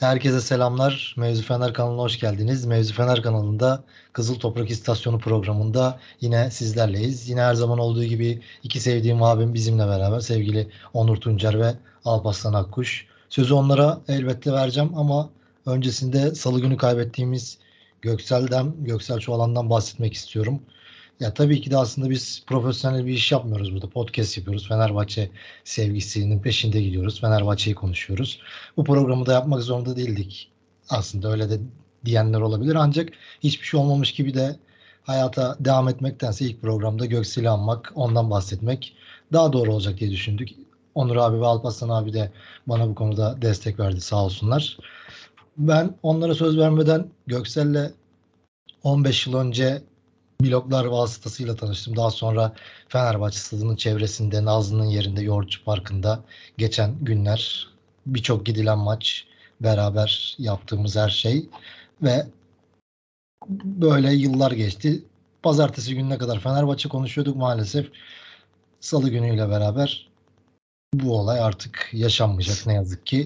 Herkese selamlar. Mevzu Fener kanalına hoş geldiniz. Mevzu Fener kanalında Kızıl Toprak İstasyonu programında yine sizlerleyiz. Yine her zaman olduğu gibi iki sevdiğim abim bizimle beraber sevgili Onur Tuncer ve Alparslan Akkuş. Sözü onlara elbette vereceğim ama öncesinde salı günü kaybettiğimiz Göksel'den, Göksel Çoğalan'dan bahsetmek istiyorum. Ya tabii ki de aslında biz profesyonel bir iş yapmıyoruz burada. Podcast yapıyoruz. Fenerbahçe sevgisinin peşinde gidiyoruz. Fenerbahçe'yi konuşuyoruz. Bu programı da yapmak zorunda değildik. Aslında öyle de diyenler olabilir. Ancak hiçbir şey olmamış gibi de hayata devam etmektense ilk programda Göksel'i anmak, ondan bahsetmek daha doğru olacak diye düşündük. Onur abi ve Alparslan abi de bana bu konuda destek verdi sağ olsunlar. Ben onlara söz vermeden Göksel'le 15 yıl önce bloglar vasıtasıyla tanıştım. Daha sonra Fenerbahçe stadının çevresinde, Nazlı'nın yerinde, Yoğurtçu Parkı'nda geçen günler birçok gidilen maç, beraber yaptığımız her şey ve böyle yıllar geçti. Pazartesi gününe kadar Fenerbahçe konuşuyorduk maalesef. Salı günüyle beraber bu olay artık yaşanmayacak ne yazık ki.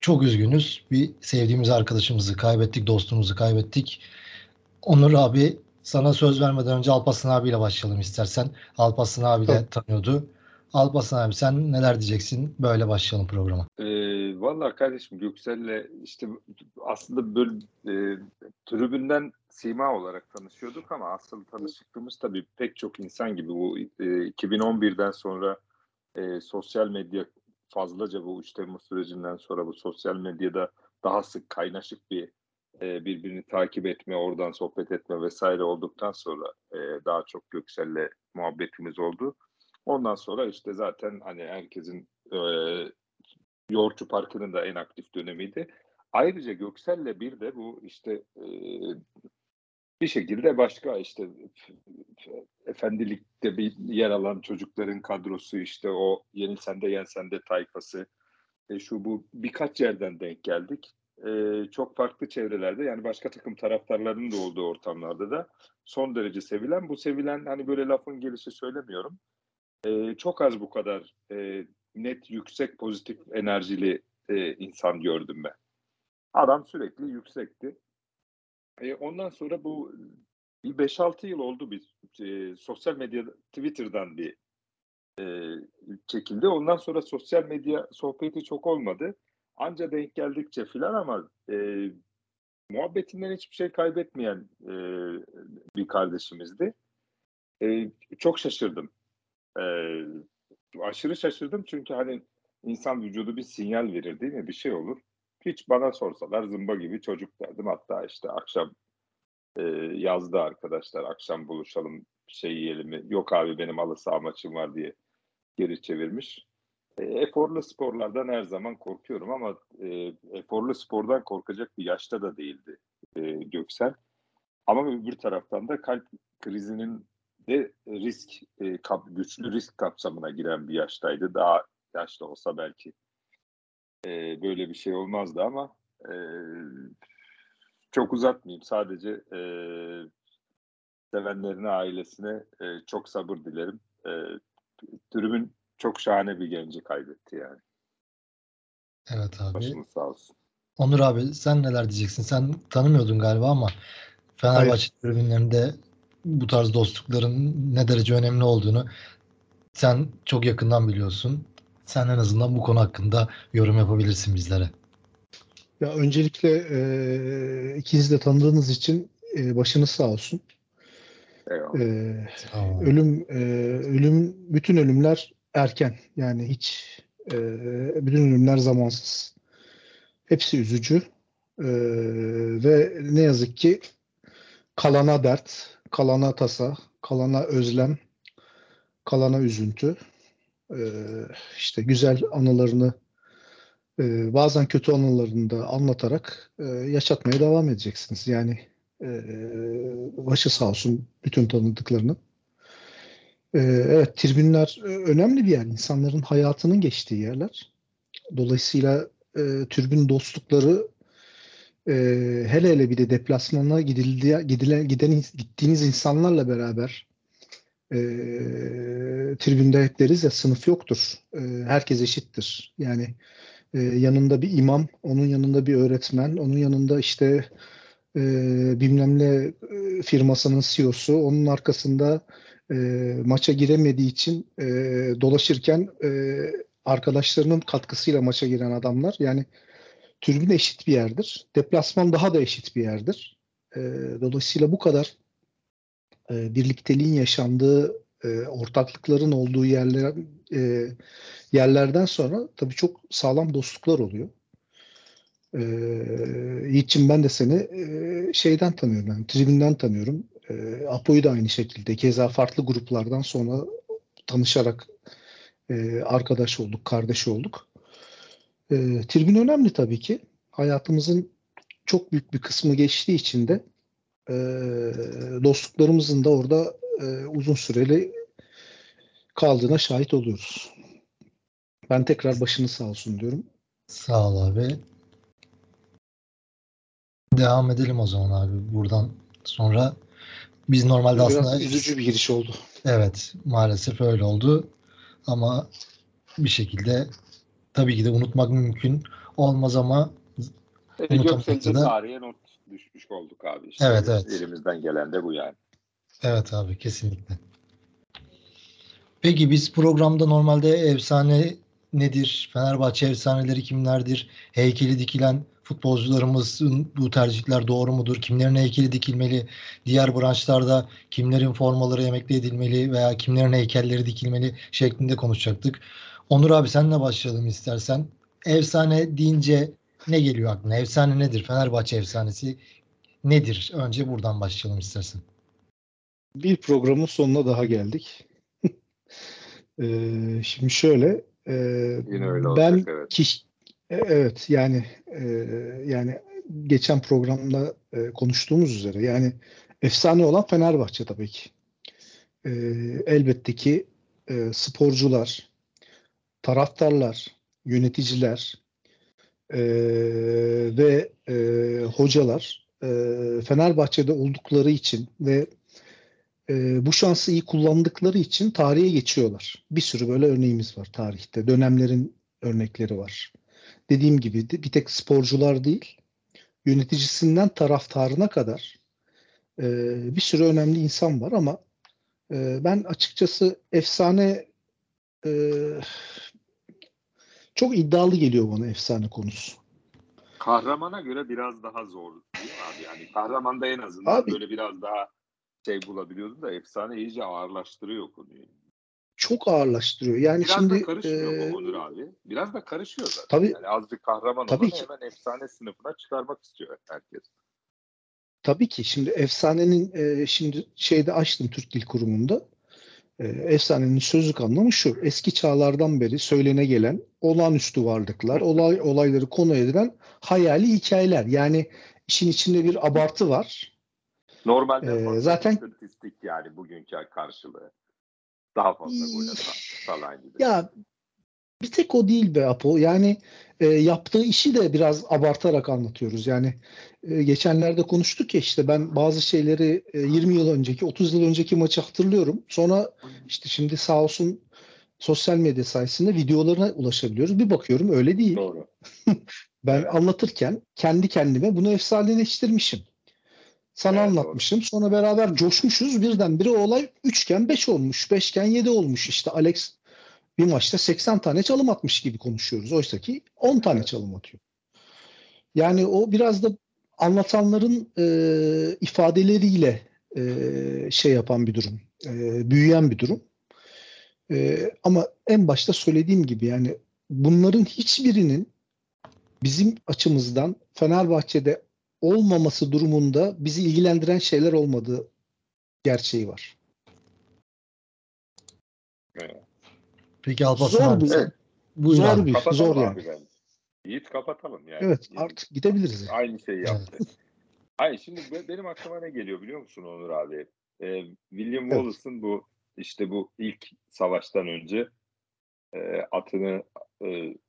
Çok üzgünüz. Bir sevdiğimiz arkadaşımızı kaybettik, dostumuzu kaybettik. Onur abi sana söz vermeden önce Alparslan abiyle başlayalım istersen. Alparslan abi de tanıyordu. Alparslan abi sen neler diyeceksin? Böyle başlayalım programa. E, Valla kardeşim Göksel'le işte aslında böyle e, tribünden sima olarak tanışıyorduk ama asıl tanışıklığımız tabii pek çok insan gibi bu e, 2011'den sonra e, sosyal medya fazlaca bu 3 Temmuz sürecinden sonra bu sosyal medyada daha sık kaynaşık bir e, birbirini takip etme, oradan sohbet etme vesaire olduktan sonra e, daha çok Göksel'le muhabbetimiz oldu. Ondan sonra işte zaten hani herkesin e, Parkı'nın da en aktif dönemiydi. Ayrıca Göksel'le bir de bu işte e, bir şekilde başka işte efendilikte bir yer alan çocukların kadrosu işte o Yeni Sende Yen Sende tayfası e, şu bu birkaç yerden denk geldik e, çok farklı çevrelerde yani başka takım taraftarlarının da olduğu ortamlarda da son derece sevilen. Bu sevilen hani böyle lafın gelişi söylemiyorum. E, çok az bu kadar e, net yüksek pozitif enerjili e, insan gördüm ben. Adam sürekli yüksekti. E, ondan sonra bu bir 5-6 yıl oldu bir e, sosyal medya Twitter'dan bir e, çekildi. Ondan sonra sosyal medya sohbeti çok olmadı. Anca denk geldikçe filan ama e, muhabbetinden hiçbir şey kaybetmeyen e, bir kardeşimizdi. E, çok şaşırdım. E, aşırı şaşırdım çünkü hani insan vücudu bir sinyal verir değil mi? Bir şey olur. Hiç bana sorsalar zımba gibi çocuk derdim. Hatta işte akşam e, yazdı arkadaşlar akşam buluşalım şey yiyelim mi? Yok abi benim alı saha maçım var diye geri çevirmiş. E, eforlu sporlardan her zaman korkuyorum ama e, eforlu spordan korkacak bir yaşta da değildi e, Göksel. Ama öbür taraftan da kalp krizinin de risk e, kap, güçlü risk kapsamına giren bir yaştaydı. Daha yaşlı olsa belki e, böyle bir şey olmazdı ama e, çok uzatmayayım. Sadece e, sevenlerine, ailesine e, çok sabır dilerim. E, tribün çok şahane bir genci kaybetti yani. Evet abi. Başınız sağ olsun. Onur abi sen neler diyeceksin? Sen tanımıyordun galiba ama Fenerbahçe tribünlerinde bu tarz dostlukların ne derece önemli olduğunu sen çok yakından biliyorsun. Sen en azından bu konu hakkında yorum yapabilirsin bizlere. Ya öncelikle e, ikiniz de tanıdığınız için e, başınız sağ olsun. Eyvallah. E, ölüm e, ölüm bütün ölümler erken. Yani hiç e, bütün ölümler zamansız. Hepsi üzücü. E, ve ne yazık ki kalana dert, kalana tasa, kalana özlem, kalana üzüntü. E, işte güzel anılarını e, bazen kötü anılarını da anlatarak e, yaşatmaya devam edeceksiniz. Yani e, başı sağ olsun bütün tanıdıklarının. Ee, evet, tribünler e, önemli bir yer. İnsanların hayatının geçtiği yerler. Dolayısıyla e, tribün dostlukları e, hele hele bir de deplasmana gidildi, gidile, giden, gittiğiniz insanlarla beraber e, tribünde hep deriz ya sınıf yoktur. E, herkes eşittir. Yani e, yanında bir imam, onun yanında bir öğretmen, onun yanında işte e, bilmem ne e, firmasının CEO'su, onun arkasında e, maça giremediği için e, dolaşırken e, arkadaşlarının katkısıyla maça giren adamlar. Yani tribün eşit bir yerdir. Deplasman daha da eşit bir yerdir. E, dolayısıyla bu kadar e, birlikteliğin yaşandığı, e, ortaklıkların olduğu yerler e, yerlerden sonra tabii çok sağlam dostluklar oluyor. E, Yiğit'ciğim ben de seni e, şeyden tanıyorum, yani tribünden tanıyorum. E, Apo'yu da aynı şekilde. Keza farklı gruplardan sonra tanışarak e, arkadaş olduk, kardeş olduk. E, tribün önemli tabii ki. Hayatımızın çok büyük bir kısmı geçtiği için de e, dostluklarımızın da orada e, uzun süreli kaldığına şahit oluyoruz. Ben tekrar başını sağ olsun diyorum. Sağ ol abi. Devam edelim o zaman abi. Buradan sonra biz normalde Biraz aslında üzücü bir giriş oldu. evet maalesef öyle oldu. Ama bir şekilde tabii ki de unutmak mümkün olmaz ama E, Göksel'de da- tarihe not düşmüş olduk abi. İşte Evet, evet. Elimizden gelen de bu yani. Evet abi kesinlikle. Peki biz programda normalde efsane nedir? Fenerbahçe efsaneleri kimlerdir? Heykeli dikilen futbolcularımızın bu tercihler doğru mudur? Kimlerin heykeli dikilmeli? Diğer branşlarda kimlerin formaları emekli edilmeli veya kimlerin heykelleri dikilmeli şeklinde konuşacaktık. Onur abi senle başlayalım istersen. Efsane deyince ne geliyor aklına? Efsane nedir? Fenerbahçe efsanesi nedir? Önce buradan başlayalım istersen. Bir programın sonuna daha geldik. Ee, şimdi şöyle e, Yine öyle ben olacak evet. kiş- evet yani e, yani geçen programda e, konuştuğumuz üzere yani efsane olan Fenerbahçe tabii ki. E, elbette ki e, sporcular, taraftarlar, yöneticiler e, ve e, hocalar e, Fenerbahçe'de oldukları için ve e, bu şansı iyi kullandıkları için tarihe geçiyorlar. Bir sürü böyle örneğimiz var tarihte. Dönemlerin örnekleri var. Dediğim gibi bir tek sporcular değil, yöneticisinden taraftarına kadar e, bir sürü önemli insan var ama e, ben açıkçası efsane e, çok iddialı geliyor bana efsane konusu. Kahramana göre biraz daha zor değil abi? Yani kahramanda en azından Abi- böyle biraz daha şey bulabiliyordun da efsane iyice ağırlaştırıyor konuyu. Çok ağırlaştırıyor. Yani Biraz şimdi da karışmıyor e, mu Onur abi? Biraz da karışıyor zaten. Tabii. Yani azıcık kahraman Tabii ki. hemen efsane sınıfına çıkarmak istiyor herkes. Tabii ki şimdi efsanenin e, şimdi şeyde açtım Türk Dil Kurumu'nda. E, efsanenin sözlük anlamı şu. Eski çağlardan beri söylene gelen olağanüstü varlıklar, olay olayları konu edilen hayali hikayeler. Yani işin içinde bir abartı var. Normalde Ee, zaten- yani bugünkü karşılığı. Daha fazla gol falan gibi. Ya bir tek o değil be Apo. Yani e, yaptığı işi de biraz abartarak anlatıyoruz. Yani e, geçenlerde konuştuk ya işte ben bazı şeyleri e, 20 yıl önceki, 30 yıl önceki maçı hatırlıyorum. Sonra işte şimdi sağ olsun sosyal medya sayesinde videolarına ulaşabiliyoruz. Bir bakıyorum öyle değil. Doğru. Ben Evet. anlatırken kendi kendime bunu efsaneleştirmişim. Sana Evet, anlatmışım. Sonra beraber coşmuşuz. Birdenbire o olay üçgen 5 olmuş. Beşgen 7 olmuş. İşte Alex bir maçta 80 tane çalım atmış gibi konuşuyoruz. Oysa ki 10 tane Evet. çalım atıyor. Yani o biraz da anlatanların e, ifadeleriyle e, şey yapan bir durum. E, büyüyen bir durum. E, ama en başta söylediğim gibi yani bunların hiçbirinin bizim açımızdan Fenerbahçe'de olmaması durumunda bizi ilgilendiren şeyler olmadığı gerçeği var. Evet. Peki Alparslan Zor abi buyur zor abi. bir, Kapatalım zor abi yani. bence. Yiğit kapatalım yani. Evet, Yiğit artık gidebiliriz. yani. Aynı şeyi yaptı. Hayır şimdi be- benim aklıma ne geliyor biliyor musun Onur abi? Ee, William Evet. Wallace'ın bu işte bu ilk savaştan önce e, atını e,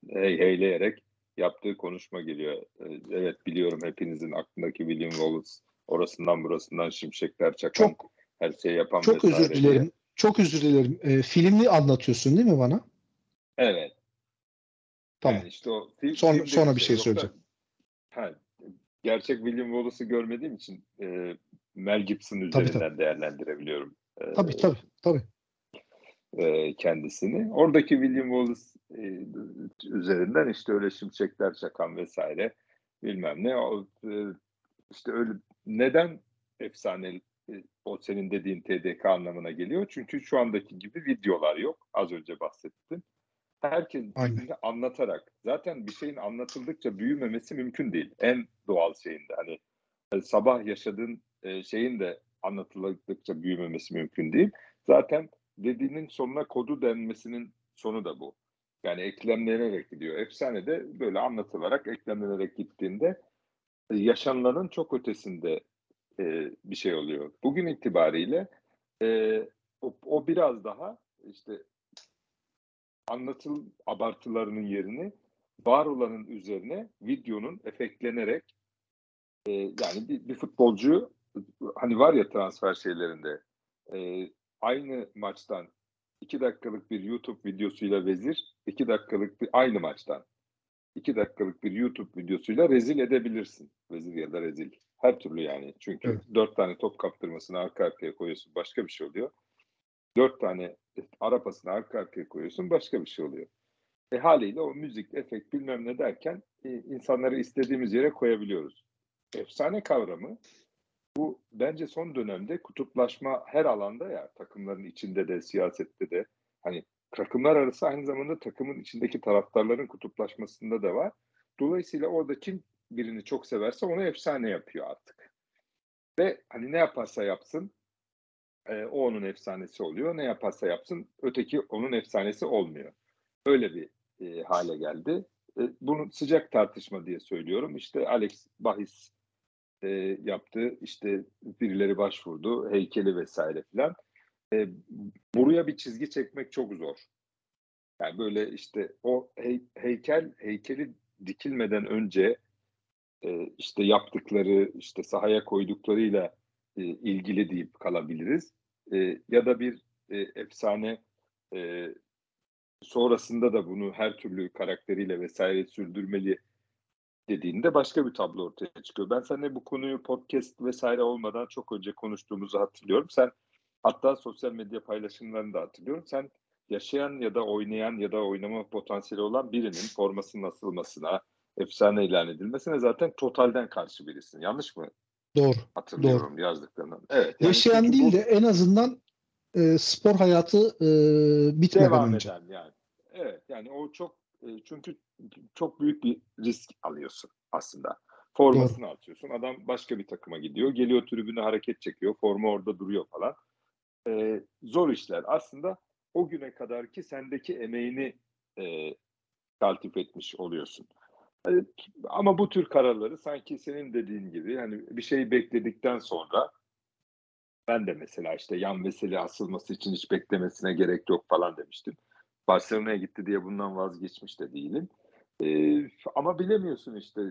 hey heyleyerek yaptığı konuşma geliyor. E, evet biliyorum hepinizin aklındaki William Wallace orasından burasından şimşekler çakan Çok her şeyi yapan çok vesaire özür diye. dilerim. Çok özür dilerim. Ee, filmi anlatıyorsun değil mi bana? Evet. Tamam. Yani işte o film, Sonra- filmdeki sonra bir şey Yoksa- söyleyeceğim. Ha, gerçek William Wallace'ı görmediğim için e, Mel Gibson Tabii, üzerinden değerlendirebiliyorum. e, Tabii tabii tabii. e, kendisini. Oradaki William Wallace e, üzerinden işte öyle şimşekler çakan vesaire bilmem ne. O, e, işte öyle neden efsane e, o senin dediğin TDK anlamına geliyor? Çünkü şu andaki gibi videolar yok. Az önce bahsettim. Herkes anlatarak. Zaten bir şeyin anlatıldıkça büyümemesi mümkün değil. En doğal şeyinde. Hani sabah yaşadığın şeyin de anlatıldıkça büyümemesi mümkün değil. Zaten dediğinin sonuna kodu denmesinin sonu da bu. Yani eklemlenerek gidiyor. Efsane de böyle anlatılarak eklemlenerek gittiğinde e, yaşanılanın çok ötesinde e, bir şey oluyor. Bugün itibariyle e, o, o biraz daha işte anlatıl abartılarının yerini var olanın üzerine videonun efektlenerek e, yani bir, bir futbolcu hani var ya transfer şeylerinde e, aynı maçtan iki dakikalık bir YouTube videosuyla vezir, iki dakikalık bir aynı maçtan iki dakikalık bir YouTube videosuyla rezil edebilirsin. Vezir ya da rezil. Her türlü yani. Çünkü Evet. dört tane top kaptırmasını arka arkaya koyuyorsun başka bir şey oluyor. Dört tane arapasını arka arkaya koyuyorsun başka bir şey oluyor. E haliyle o müzik, efekt bilmem ne derken e, insanları istediğimiz yere koyabiliyoruz. Efsane kavramı bu bence son dönemde kutuplaşma her alanda ya takımların içinde de siyasette de hani takımlar arası aynı zamanda takımın içindeki taraftarların kutuplaşmasında da var. Dolayısıyla orada kim birini çok severse onu efsane yapıyor artık. Ve hani ne yaparsa yapsın e, o onun efsanesi oluyor. Ne yaparsa yapsın öteki onun efsanesi olmuyor. Öyle bir e, hale geldi. E, bunu sıcak tartışma diye söylüyorum. İşte Alex bahis e, yaptı. İşte birileri başvurdu. Heykeli vesaire filan. E, buraya bir çizgi çekmek çok zor. Yani böyle işte o hey- heykel heykeli dikilmeden önce e, işte yaptıkları işte sahaya koyduklarıyla e, ilgili deyip kalabiliriz. E, ya da bir e, efsane e, sonrasında da bunu her türlü karakteriyle vesaire sürdürmeli dediğinde başka bir tablo ortaya çıkıyor. Ben seninle bu konuyu podcast vesaire olmadan çok önce konuştuğumuzu hatırlıyorum. Sen hatta sosyal medya paylaşımlarını da hatırlıyorum. Sen yaşayan ya da oynayan ya da oynama potansiyeli olan birinin formasının asılmasına, efsane ilan edilmesine zaten totalden karşı birisin. Yanlış mı Doğru. hatırlıyorum yazdıklarından? Evet. yani Yaşayan değil bu de en azından e, spor hayatı e, bitmeden devam önce. eden yani. Evet yani o çok e, çünkü çok büyük bir risk alıyorsun aslında. Formasını atıyorsun. Adam başka bir takıma gidiyor. Geliyor tribüne hareket çekiyor. Forma orada duruyor falan. E, zor işler. Aslında o güne kadar ki sendeki emeğini e, taltif etmiş oluyorsun. E, ama bu tür kararları sanki senin dediğin gibi hani bir şey bekledikten sonra ben de mesela işte yan vesile asılması için hiç beklemesine gerek yok falan demiştim. Barcelona'ya gitti diye bundan vazgeçmiş de değilim. Ee, ama bilemiyorsun işte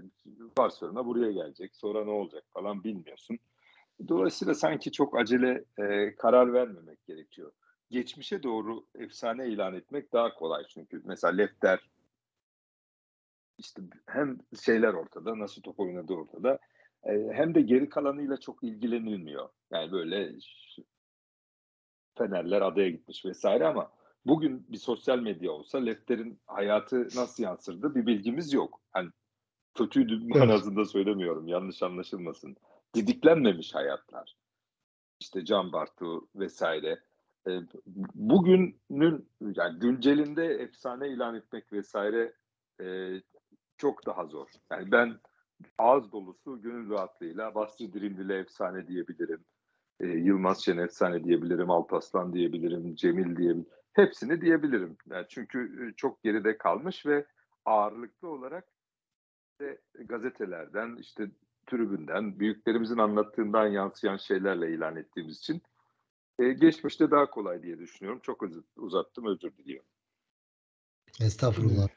Barcelona buraya gelecek sonra ne olacak falan bilmiyorsun. Dolayısıyla sanki çok acele e, karar vermemek gerekiyor. Geçmişe doğru efsane ilan etmek daha kolay çünkü. Mesela Lefter işte hem şeyler ortada, nasıl top oynadığı ortada. E, hem de geri kalanıyla çok ilgilenilmiyor. Yani böyle Fenerler adaya gitmiş vesaire ama bugün bir sosyal medya olsa Lefter'in hayatı nasıl yansırdı bir bilgimiz yok. Hani kötüydü manasında söylemiyorum yanlış anlaşılmasın. Didiklenmemiş hayatlar. İşte Can Bartu vesaire. E, bugünün yani güncelinde efsane ilan etmek vesaire e, çok daha zor. Yani ben ağız dolusu gönül rahatlığıyla Basri Dirindil'e efsane diyebilirim. E, Yılmaz Şen efsane diyebilirim. Alpaslan diyebilirim. Cemil diyebilirim. Hepsini diyebilirim. Yani çünkü çok geride kalmış ve ağırlıklı olarak işte gazetelerden, işte tribünden, büyüklerimizin anlattığından yansıyan şeylerle ilan ettiğimiz için e, geçmişte daha kolay diye düşünüyorum. Çok uz- uzattım, özür diliyorum. Estağfurullah.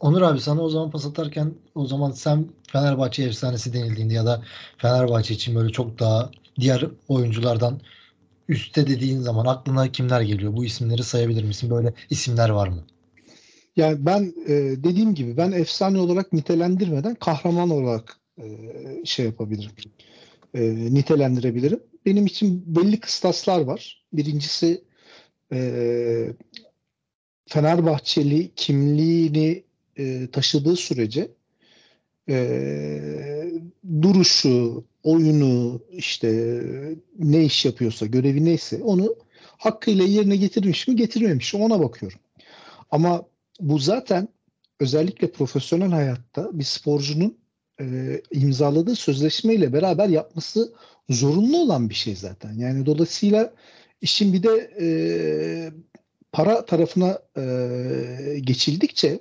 Onur abi sana o zaman pas atarken o zaman sen Fenerbahçe efsanesi denildiğinde ya da Fenerbahçe için böyle çok daha diğer oyunculardan üstte dediğin zaman aklına kimler geliyor? Bu isimleri sayabilir misin? Böyle isimler var mı? Yani ben e, dediğim gibi ben efsane olarak nitelendirmeden kahraman olarak e, şey yapabilirim. E, nitelendirebilirim. Benim için belli kıstaslar var. Birincisi e, Fenerbahçeli kimliğini e, taşıdığı sürece e, duruşu, oyunu, işte ne iş yapıyorsa, görevi neyse onu hakkıyla yerine getirmiş mi, getirmemiş mi ona bakıyorum. Ama bu zaten özellikle profesyonel hayatta bir sporcunun e, imzaladığı sözleşmeyle beraber yapması zorunlu olan bir şey zaten. Yani dolayısıyla işin bir de e, para tarafına e, geçildikçe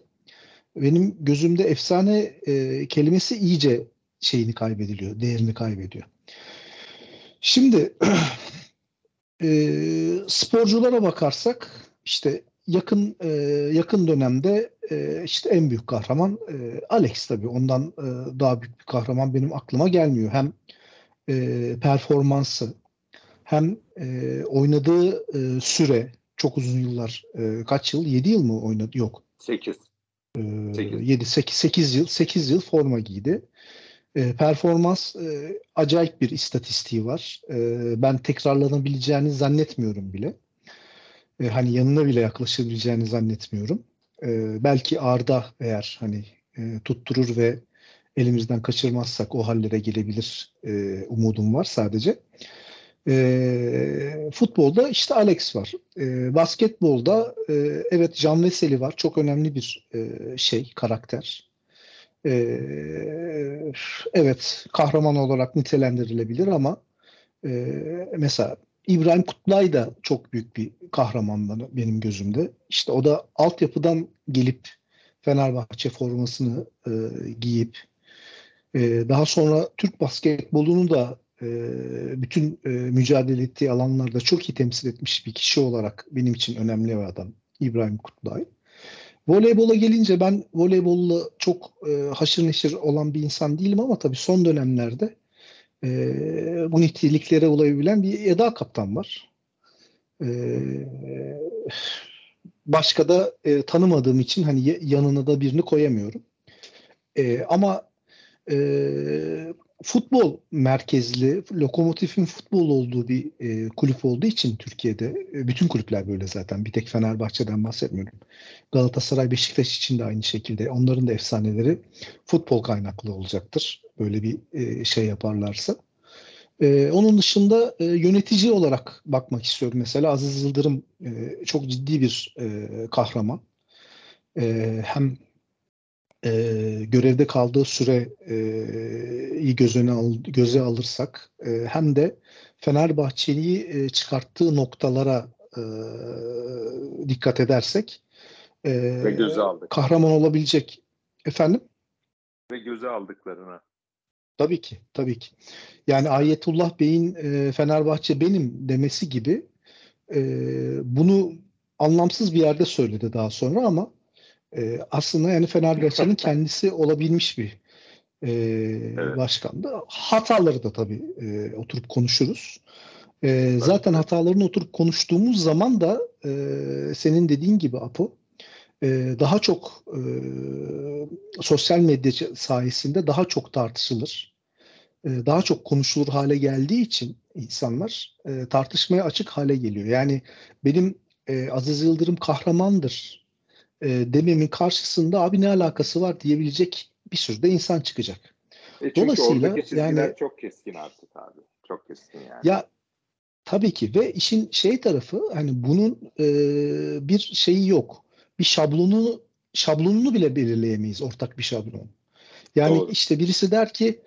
benim gözümde efsane e, kelimesi iyice şeyini kaybediliyor, değerini kaybediyor. Şimdi e, sporculara bakarsak işte yakın e, yakın dönemde e, işte en büyük kahraman e, Alex tabii. Ondan e, daha büyük bir kahraman benim aklıma gelmiyor. Hem e, performansı hem e, oynadığı e, süre çok uzun yıllar e, kaç yıl? 7 yıl mı oynadı? Yok. 8. E, 7 8 8 yıl 8 yıl forma giydi. E, performans e, acayip bir istatistiği var. E, ben tekrarlanabileceğini zannetmiyorum bile. E, hani yanına bile yaklaşabileceğini zannetmiyorum. E, belki Arda eğer hani e, tutturur ve elimizden kaçırmazsak o hallere gelebilir e, umudum var sadece. E, futbolda işte Alex var. E, basketbolda e, evet Can Veseli var. Çok önemli bir e, şey, karakter. E, evet kahraman olarak nitelendirilebilir ama e, mesela İbrahim Kutlay da çok büyük bir kahraman benim gözümde. İşte o da altyapıdan gelip Fenerbahçe formasını e, giyip e, daha sonra Türk basketbolunu da e, bütün e, mücadele ettiği alanlarda çok iyi temsil etmiş bir kişi olarak benim için önemli bir adam İbrahim Kutlay. Voleybola gelince ben voleybolla çok e, haşır neşir olan bir insan değilim ama tabii son dönemlerde e, bu niteliklere ulaşabilen bir Eda Kaptan var. E, başka da e, tanımadığım için hani yanına da birini koyamıyorum. E, ama e, futbol merkezli, lokomotifin futbol olduğu bir e, kulüp olduğu için Türkiye'de, e, bütün kulüpler böyle zaten, bir tek Fenerbahçe'den bahsetmiyorum. Galatasaray, Beşiktaş için de aynı şekilde. Onların da efsaneleri futbol kaynaklı olacaktır. Böyle bir e, şey yaparlarsa. E, onun dışında e, yönetici olarak bakmak istiyorum. Mesela Aziz Yıldırım e, çok ciddi bir e, kahraman. E, hem e, görevde kaldığı süreyi göz öne al, göze alırsak e, hem de Fenerbahçe'yi e, çıkarttığı noktalara e, dikkat edersek e, ve göze aldık. kahraman olabilecek. Efendim? Ve göze aldıklarına. Tabii ki tabii ki. Yani Ayetullah Bey'in e, Fenerbahçe benim demesi gibi e, bunu anlamsız bir yerde söyledi daha sonra ama e, aslında yani Fenerbahçe'nin kendisi olabilmiş bir e, evet. başkandı. Hataları da tabii e, oturup konuşuruz. E, zaten hatalarını oturup konuştuğumuz zaman da e, senin dediğin gibi Apo e, daha çok e, sosyal medya sayesinde daha çok tartışılır. E, daha çok konuşulur hale geldiği için insanlar e, tartışmaya açık hale geliyor. Yani benim e, Aziz Yıldırım kahramandır e, dememin karşısında abi ne alakası var diyebilecek bir sürü de insan çıkacak. E Dolayısıyla yani çok keskin artık abi. Çok keskin yani. Ya tabii ki ve işin şey tarafı hani bunun e, bir şeyi yok. Bir şablonu şablonunu bile belirleyemeyiz ortak bir şablon. Yani Doğru. işte birisi der ki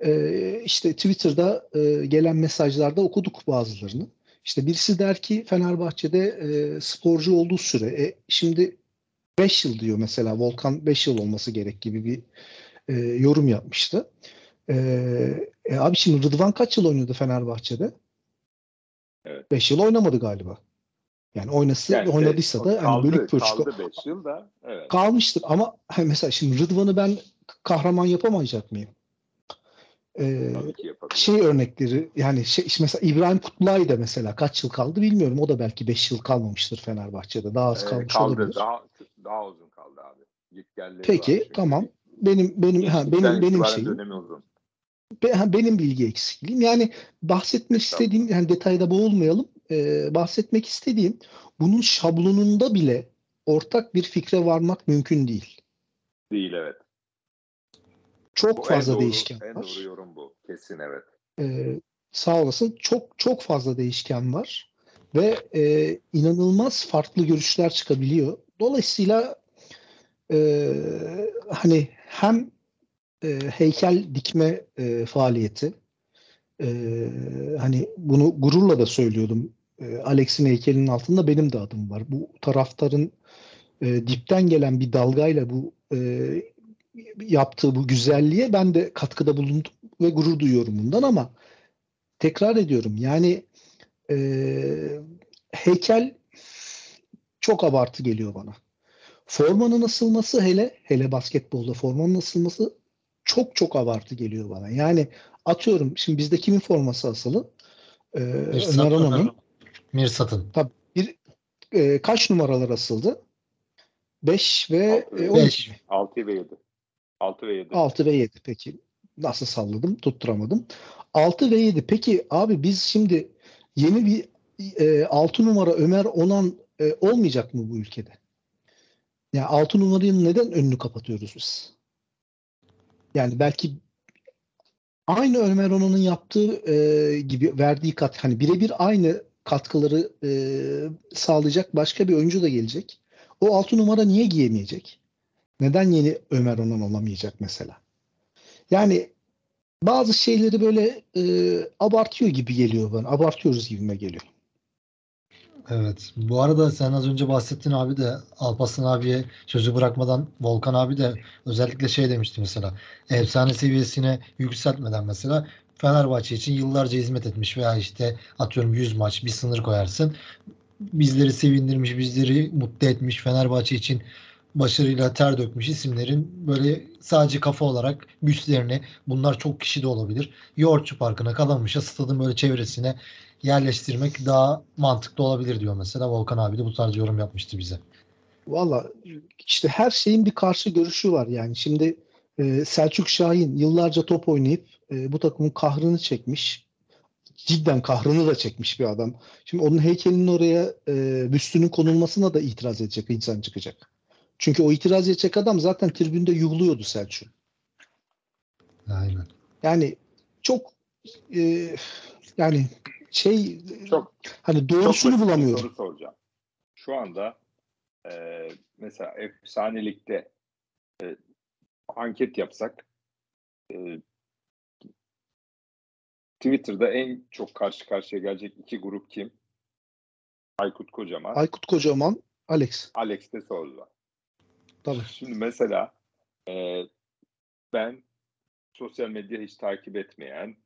e, işte Twitter'da e, gelen mesajlarda okuduk bazılarını. İşte birisi der ki Fenerbahçe'de e, sporcu olduğu süre. E, şimdi 5 yıl diyor mesela Volkan 5 yıl olması gerek gibi bir e, yorum yapmıştı. E, e, abi şimdi Rıdvan kaç yıl oynadı Fenerbahçe'de? 5 evet. yıl oynamadı galiba. Yani oynası yani oynadıysa da kaldı, hani bölük pörçük kaldı 5 yıl da evet. kalmıştır ama mesela şimdi Rıdvan'ı ben kahraman yapamayacak mıyım? Ee, şey örnekleri yani şey, mesela İbrahim Kutlay da mesela kaç yıl kaldı bilmiyorum. O da belki 5 yıl kalmamıştır Fenerbahçe'de. Daha az kalmış kaldı, olabilir. Daha, daha uzun kaldı Gitgelleri Peki var çünkü. tamam. Benim benim ha benim benim şeyim. Be- ha, benim bilgi eksikliğim. Yani bahsetmek istediğim yani detayda boğulmayalım. Ee, bahsetmek istediğim bunun şablonunda bile ortak bir fikre varmak mümkün değil. Değil evet. Çok Bu en fazla doğru- değişken En var. doğru yorum bu. Kesin evet. Ee, sağ olasın. Çok çok fazla değişken var ve e, inanılmaz farklı görüşler çıkabiliyor. Dolayısıyla e, hani hem e, heykel dikme e, faaliyeti e, hani bunu gururla da söylüyordum. E, Alex'in heykelinin altında benim de adım var. Bu taraftarın e, dipten gelen bir dalgayla bu e, yaptığı bu güzelliğe ben de katkıda bulundum ve gurur duyuyorum bundan ama tekrar ediyorum yani e, heykel çok abartı geliyor bana. Formanın asılması hele hele basketbolda formanın asılması çok çok abartı geliyor bana. Yani atıyorum şimdi bizde kimin forması asılı? Ee, Mirsat, Ömer Onan'ın. Mirsat'ın. Ee, kaç numaralar asıldı? 5 ve Altı ve e, 12 beş. mi? 6 ve 7. 6 ve 7. 6 ve 7 peki. Nasıl salladım? Tutturamadım. 6 ve 7. Peki abi biz şimdi yeni bir e, 6 numara Ömer Onan e, olmayacak mı bu ülkede? Yani 6 numaranın neden önünü kapatıyoruz biz? Yani belki aynı Ömer Onan'ın yaptığı e, gibi verdiği kat hani birebir aynı katkıları e, sağlayacak başka bir oyuncu da gelecek. O 6 numara niye giyemeyecek? Neden yeni Ömer Onan olamayacak mesela? Yani bazı şeyleri böyle e, abartıyor gibi geliyor bana. Abartıyoruz gibime geliyor. Evet. Bu arada sen az önce bahsettin abi de Alparslan abiye sözü bırakmadan Volkan abi de özellikle şey demişti mesela. Efsane seviyesine yükseltmeden mesela Fenerbahçe için yıllarca hizmet etmiş veya işte atıyorum 100 maç bir sınır koyarsın. Bizleri sevindirmiş, bizleri mutlu etmiş, Fenerbahçe için başarıyla ter dökmüş isimlerin böyle sadece kafa olarak büstlerini bunlar çok kişi de olabilir. Yoğurtçu Parkı'na kalamışa stadın böyle çevresine yerleştirmek daha mantıklı olabilir diyor mesela. Volkan abi de bu tarz yorum yapmıştı bize. Valla işte her şeyin bir karşı görüşü var yani. Şimdi e, Selçuk Şahin yıllarca top oynayıp e, bu takımın kahrını çekmiş. Cidden kahrını da çekmiş bir adam. Şimdi onun heykelinin oraya e, büstünün konulmasına da itiraz edecek insan çıkacak. Çünkü o itiraz edecek adam zaten tribünde yuhluyordu Selçuk. Aynen. Yani çok e, yani şey Çok hani Çok doğrusunu bir bulamıyorum. soru soracağım. Şu anda e, mesela efsanelikte e, anket yapsak e, Twitter'da en çok karşı karşıya gelecek iki grup kim? Aykut Kocaman, Aykut Kocaman, Alex. Alex de Souza. Tabii. Şimdi mesela e, ben sosyal medya hiç takip etmeyen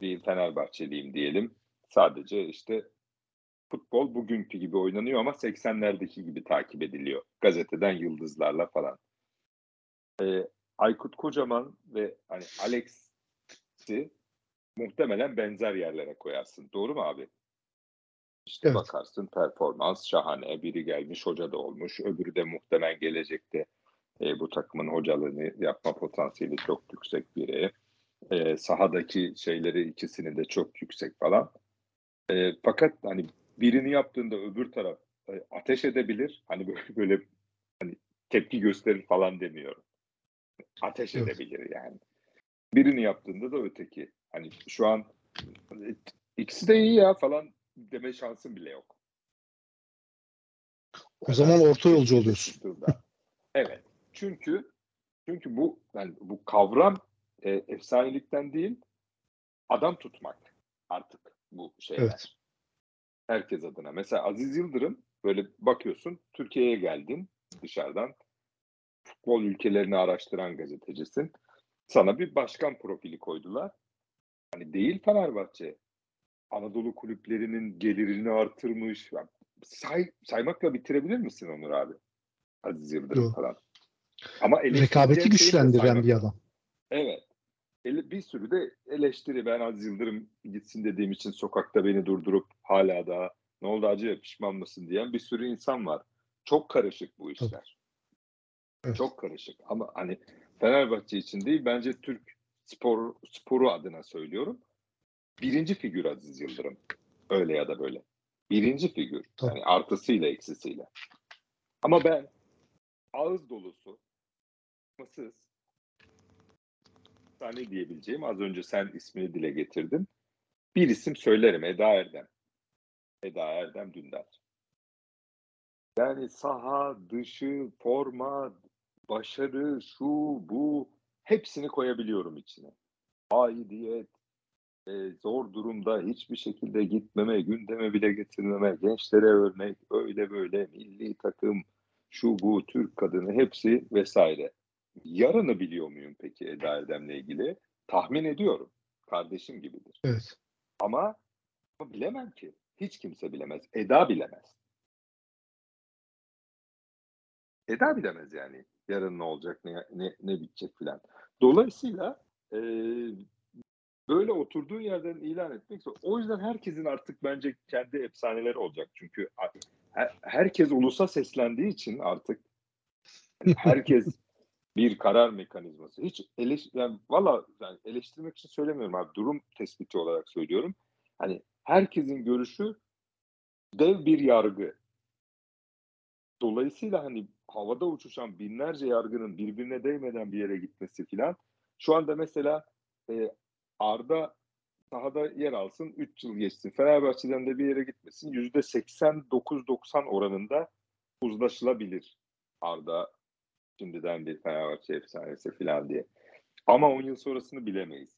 bir Fenerbahçeliyim diyelim. Sadece işte futbol bugünkü gibi oynanıyor ama 80'lerdeki gibi takip ediliyor. Gazeteden yıldızlarla falan. E, Aykut Kocaman ve hani Alex'i muhtemelen benzer yerlere koyarsın. Doğru mu abi? İşte Evet. bakarsın performans şahane. Biri gelmiş hoca da olmuş. Öbürü de muhtemelen gelecekte e, bu takımın hocalığını yapma potansiyeli çok yüksek biri. E, sahadaki şeyleri ikisini de çok yüksek falan. E, fakat hani birini yaptığında öbür taraf e, ateş edebilir. Hani böyle, böyle hani tepki gösterir falan demiyorum. Ateş Evet. edebilir yani. Birini yaptığında da öteki. Hani şu an e, ikisi de iyi ya falan deme şansın bile yok. O zaman orta yolcu oluyorsun. Evet. Çünkü çünkü bu yani bu kavram e, efsanelikten değil adam tutmak artık bu şeyler. Evet. Herkes adına. Mesela Aziz Yıldırım böyle bakıyorsun Türkiye'ye geldin dışarıdan futbol ülkelerini araştıran gazetecisin. Sana bir başkan profili koydular. Hani değil Fenerbahçe. Anadolu kulüplerinin gelirini artırmış. Yani say, saymakla bitirebilir misin Onur abi? Aziz Yıldırım Yok. falan. Ama Rekabeti güçlendiren bir adam. Evet. Ele- Bir sürü de eleştiri. Ben Aziz Yıldırım gitsin dediğim için sokakta beni durdurup hala daha ne oldu acı pişman mısın diyen bir sürü insan var. Çok karışık bu işler. Evet. Çok karışık ama hani Fenerbahçe için değil bence Türk spor sporu adına söylüyorum. Birinci figür Aziz Yıldırım. Öyle ya da böyle. Birinci figür. Tabii. Yani artısıyla eksisiyle. Ama ben ağız dolusu mısız tane diyebileceğim az önce sen ismini dile getirdin. Bir isim söylerim Eda Erdem. Eda Erdem Dündar. Yani saha, dışı, forma, başarı, şu, bu hepsini koyabiliyorum içine. Aidiyet, e, zor durumda hiçbir şekilde gitmeme, gündeme bile getirmeme, gençlere örnek, öyle böyle, milli takım, şu bu, Türk kadını hepsi vesaire. Yarını biliyor muyum peki Eda Erdem'le ilgili? Tahmin ediyorum. Kardeşim gibidir. Evet. Ama, ama bilemem ki. Hiç kimse bilemez. Eda bilemez. Eda bilemez yani. Yarın ne olacak, ne, ne, ne bitecek filan. Dolayısıyla e, böyle oturduğun yerden ilan etmek zor. O yüzden herkesin artık bence kendi efsaneleri olacak. Çünkü her, herkes ulusa seslendiği için artık herkes bir karar mekanizması. Hiç eleş, yani valla yani eleştirmek için söylemiyorum abi. Durum tespiti olarak söylüyorum. Hani herkesin görüşü dev bir yargı. Dolayısıyla hani havada uçuşan binlerce yargının birbirine değmeden bir yere gitmesi filan. Şu anda mesela e, Arda sahada yer alsın 3 yıl geçsin. Fenerbahçe'den de bir yere gitmesin. %89-90 oranında uzlaşılabilir Arda şimdiden bir Fenerbahçe efsanesi filan diye. Ama 10 yıl sonrasını bilemeyiz.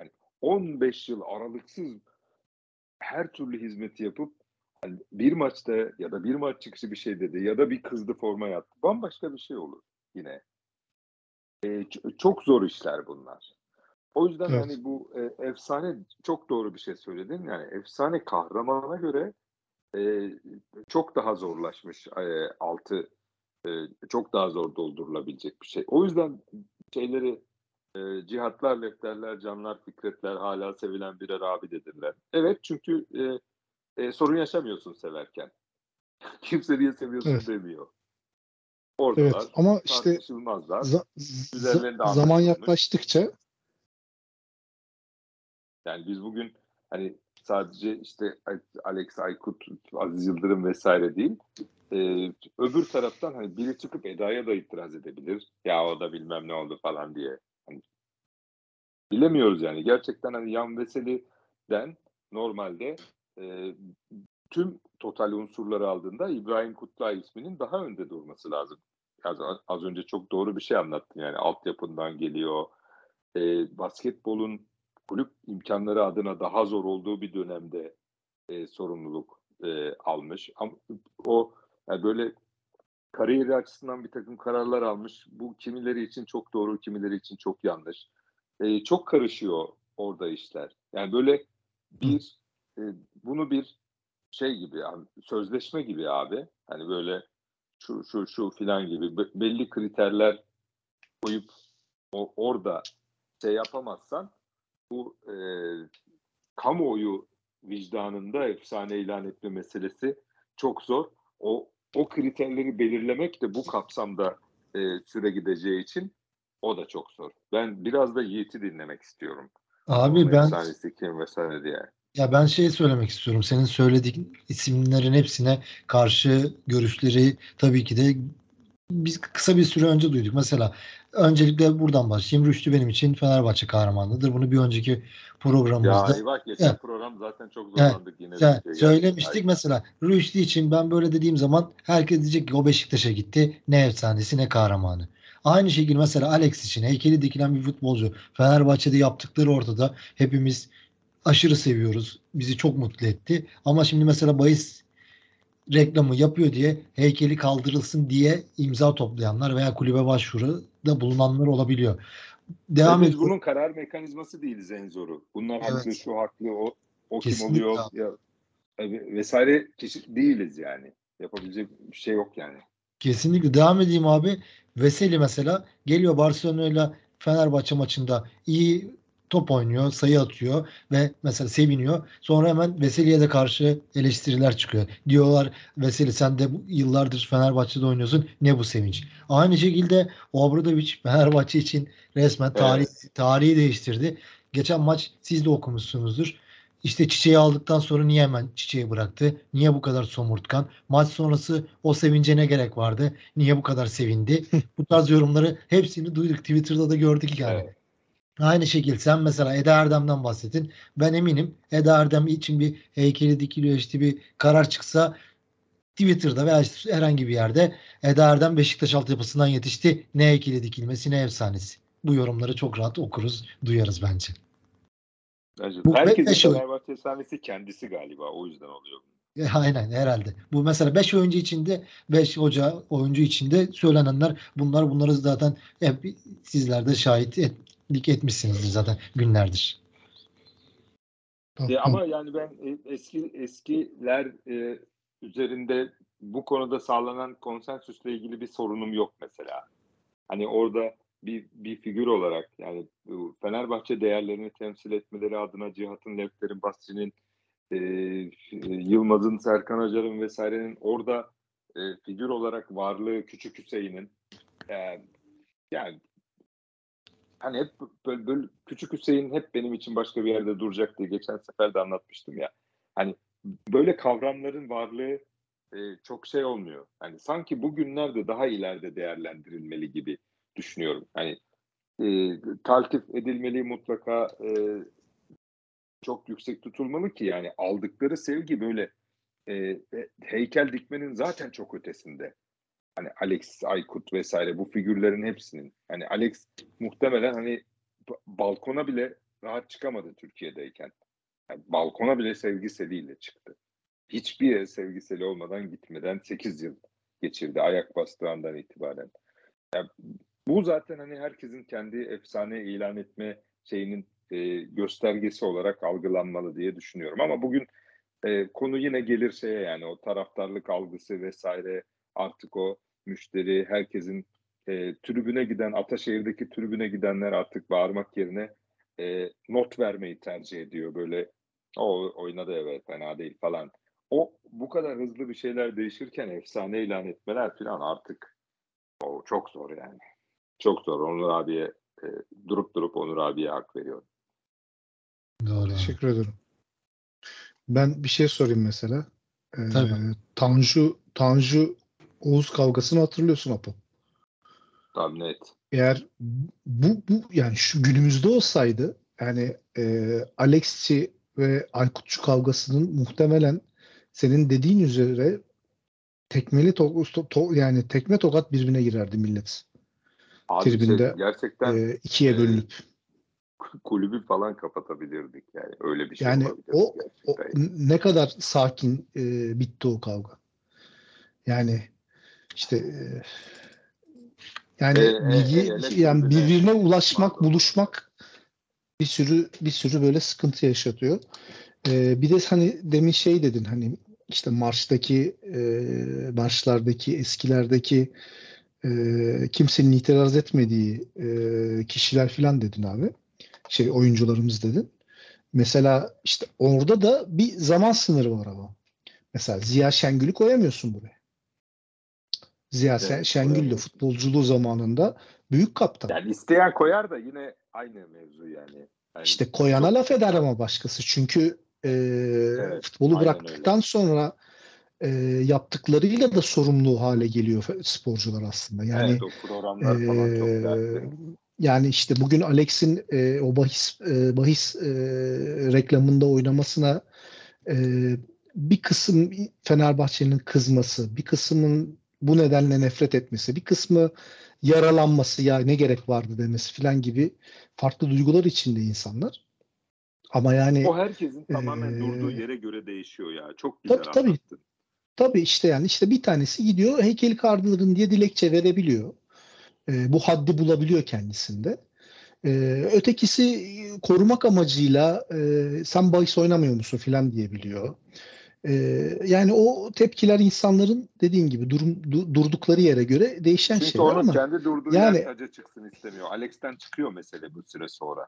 Yani 15 yıl aralıksız her türlü hizmeti yapıp hani bir maçta ya da bir maç çıkışı bir şey dedi ya da bir kızdı forma yaptı. Bambaşka bir şey olur yine. Ee, çok zor işler bunlar. O yüzden Evet. hani bu e, efsane çok doğru bir şey söyledin. Yani efsane kahramana göre e, çok daha zorlaşmış e, altı e, çok daha zor doldurulabilecek bir şey. O yüzden şeyleri e, cihatlar, lefterler, canlar, fikretler hala sevilen birer abidedirler. Evet çünkü e, e, sorun yaşamıyorsun severken. Kimse niye seviyorsun Evet. demiyor. Oradalar. Evet ama işte za- za- zaman yaklaştıkça Yani biz bugün hani sadece işte Alex Aykut, Aziz Yıldırım vesaire değil. e, öbür taraftan hani biri çıkıp Eda'ya da itiraz edebilir. Ya o da bilmem ne oldu falan diye. Hani bilemiyoruz yani. Gerçekten hani Yan Veseli'den normalde e, tüm total unsurları aldığında İbrahim Kutlay isminin daha önde durması lazım. Az, az önce çok doğru bir şey anlattın yani altyapından geliyor. E, basketbolun kulüp imkanları adına daha zor olduğu bir dönemde e, sorumluluk e, almış. Ama o yani böyle kariyeri açısından bir takım kararlar almış. Bu kimileri için çok doğru, kimileri için çok yanlış. E, çok karışıyor orada işler. Yani böyle bir e, bunu bir şey gibi abi, sözleşme gibi abi. Hani böyle şu şu şu filan gibi be- belli kriterler koyup o, orada şey yapamazsan bu e, kamuoyu vicdanında efsane ilan etme meselesi çok zor. O o kriterleri belirlemek de bu kapsamda e, süre gideceği için o da çok zor. Ben biraz da Yiğit'i dinlemek istiyorum. Abi Onun ben efsanesi kim vesaire diye. ya ben şey söylemek istiyorum. Senin söylediğin isimlerin hepsine karşı görüşleri tabii ki de biz kısa bir süre önce duyduk. Mesela öncelikle buradan başlayayım. Rüştü benim için Fenerbahçe kahramanıdır. Bunu bir önceki Ya programımızda eyvah geçen Evet. program zaten çok Evet. zorlandık yine. Ya, bir şey söylemiştik geldi. mesela Rüştü için ben böyle dediğim zaman herkes diyecek ki o Beşiktaş'a gitti. Ne efsanesi ne kahramanı. Aynı şekilde mesela Alex için heykeli dikilen bir futbolcu. Fenerbahçe'de yaptıkları ortada. Hepimiz aşırı seviyoruz. Bizi çok mutlu etti. Ama şimdi mesela bahis reklamı yapıyor diye heykeli kaldırılsın diye imza toplayanlar veya kulübe başvuruda bulunanlar olabiliyor. Devam Ve biz ediyor. bunun karar mekanizması değiliz en zoru. Bunlar Evet. haklı, şu haklı, o, o kim oluyor ya, e, vesaire kişi değiliz yani. Yapabilecek bir şey yok yani. Kesinlikle devam edeyim abi. Veseli mesela geliyor Barcelona ile Fenerbahçe maçında iyi top oynuyor, sayı atıyor ve mesela seviniyor. Sonra hemen Veseli'ye de karşı eleştiriler çıkıyor. Diyorlar Veseli sen de yıllardır Fenerbahçe'de oynuyorsun. Ne bu sevinç? Aynı şekilde Obradovic Fenerbahçe için resmen tarih, evet. tarihi değiştirdi. Geçen maç siz de okumuşsunuzdur. İşte çiçeği aldıktan sonra niye hemen çiçeği bıraktı? Niye bu kadar somurtkan? Maç sonrası o sevince ne gerek vardı? Niye bu kadar sevindi? bu tarz yorumları hepsini duyduk. Twitter'da da gördük yani. Evet. Aynı şekilde sen mesela Eda Erdem'den bahsettin. Ben eminim Eda Erdem için bir heykeli dikiliyor işte bir karar çıksa Twitter'da veya işte herhangi bir yerde Eda Erdem Beşiktaş altyapısından yetişti. Ne heykeli dikilmesi ne efsanesi. Bu yorumları çok rahat okuruz, duyarız bence. Bence bu herkesin Fenerbahçe efsanesi kendisi galiba. O yüzden oluyor. Aynen herhalde. Bu mesela 5 oyuncu içinde 5 hoca oyuncu içinde söylenenler bunlar bunları zaten hep sizler de şahit etlik etmişsiniz zaten günlerdir. E, ama yani ben e, eski eskiler e, üzerinde bu konuda sağlanan konsensüsle ilgili bir sorunum yok mesela. Hani orada bir, bir figür olarak yani Fenerbahçe değerlerini temsil etmeleri adına Cihat'ın, Lefter'in, Basri'nin, e, Yılmaz'ın, Serkan Acar'ın vesairenin orada e, figür olarak varlığı Küçük Hüseyin'in e, yani hani hep böyle, böyle Küçük Hüseyin hep benim için başka bir yerde duracak diye geçen sefer de anlatmıştım ya. Hani böyle kavramların varlığı e, çok şey olmuyor. Hani sanki bugünlerde daha ileride değerlendirilmeli gibi düşünüyorum. Hani e, taltif edilmeli mutlaka e, çok yüksek tutulmalı ki yani aldıkları sevgi böyle e, e, heykel dikmenin zaten çok ötesinde. Hani Alex Aykut vesaire bu figürlerin hepsinin. Hani Alex muhtemelen hani balkona bile rahat çıkamadı Türkiye'deyken. Yani balkona bile sevgiseliyle çıktı. Hiçbir yere sevgiseli olmadan gitmeden 8 yıl geçirdi ayak bastığı andan itibaren. Yani bu zaten hani herkesin kendi efsane ilan etme şeyinin e, göstergesi olarak algılanmalı diye düşünüyorum. Ama bugün e, konu yine gelir şeye yani o taraftarlık algısı vesaire artık o müşteri herkesin e, tribüne giden Ataşehir'deki tribüne gidenler artık bağırmak yerine e, not vermeyi tercih ediyor böyle o oynadı evet fena değil falan. O bu kadar hızlı bir şeyler değişirken efsane ilan etmeler falan artık o çok zor yani. Çok zor. Onur abiye e, durup durup Onur abiye hak veriyorum. Doğru. Teşekkür ederim. Ben bir şey sorayım mesela. Ee, Tanju Tanju Oğuz kavgasını hatırlıyorsun Apo. Tabii net. Eğer bu, bu yani şu günümüzde olsaydı yani e, Alexçi ve Aykutçu kavgasının muhtemelen senin dediğin üzere tekmeli to, to, to, yani tekme tokat birbirine girerdi millet. Abi tribünde şey, gerçekten e, ikiye e, bölünüp kulübü falan kapatabilirdik yani öyle bir şey yani o, o ne kadar sakin e, bitti o kavga yani işte e, yani e, bilgi e, yani birbirine ulaşmak buluşmak bir sürü bir sürü böyle sıkıntı yaşatıyor. E, bir de hani demin şey dedin hani işte marştaki e, marşlardaki eskilerdeki e, kimsenin itiraz etmediği e, kişiler filan dedin abi. Şey oyuncularımız dedin. Mesela işte orada da bir zaman sınırı var ama. Mesela Ziya Şengül'ü koyamıyorsun buraya. Ziya evet, Şengül de futbolculuğu zamanında büyük kaptan. Yani isteyen koyar da yine aynı mevzu yani. yani işte koyana çok... laf eder ama başkası. Çünkü e, evet, futbolu bıraktıktan öyle. sonra e, yaptıklarıyla da sorumlu hale geliyor sporcular aslında. Yani evet, o programlar e, falan çok dertli. Yani işte bugün Alex'in e, o bahis e, bahis e, reklamında oynamasına e, bir kısım Fenerbahçe'nin kızması, bir kısmın bu nedenle nefret etmesi, bir kısmı yaralanması ya ne gerek vardı demesi filan gibi farklı duygular içinde insanlar. Ama yani o herkesin tamamen e, durduğu yere göre değişiyor ya. Çok güzel tabii, anlattın. Tabii. Tabii işte yani işte bir tanesi gidiyor heykeli kaldırın diye dilekçe verebiliyor. E, bu haddi bulabiliyor kendisinde. E, ötekisi korumak amacıyla e, sen bahis oynamıyor musun filan diyebiliyor. E, yani o tepkiler insanların dediğin gibi durum, du, durdukları yere göre değişen Çünkü şeyler ama. kendi durduğu yani, yer çıksın istemiyor. Alex'ten çıkıyor mesele bu süre sonra.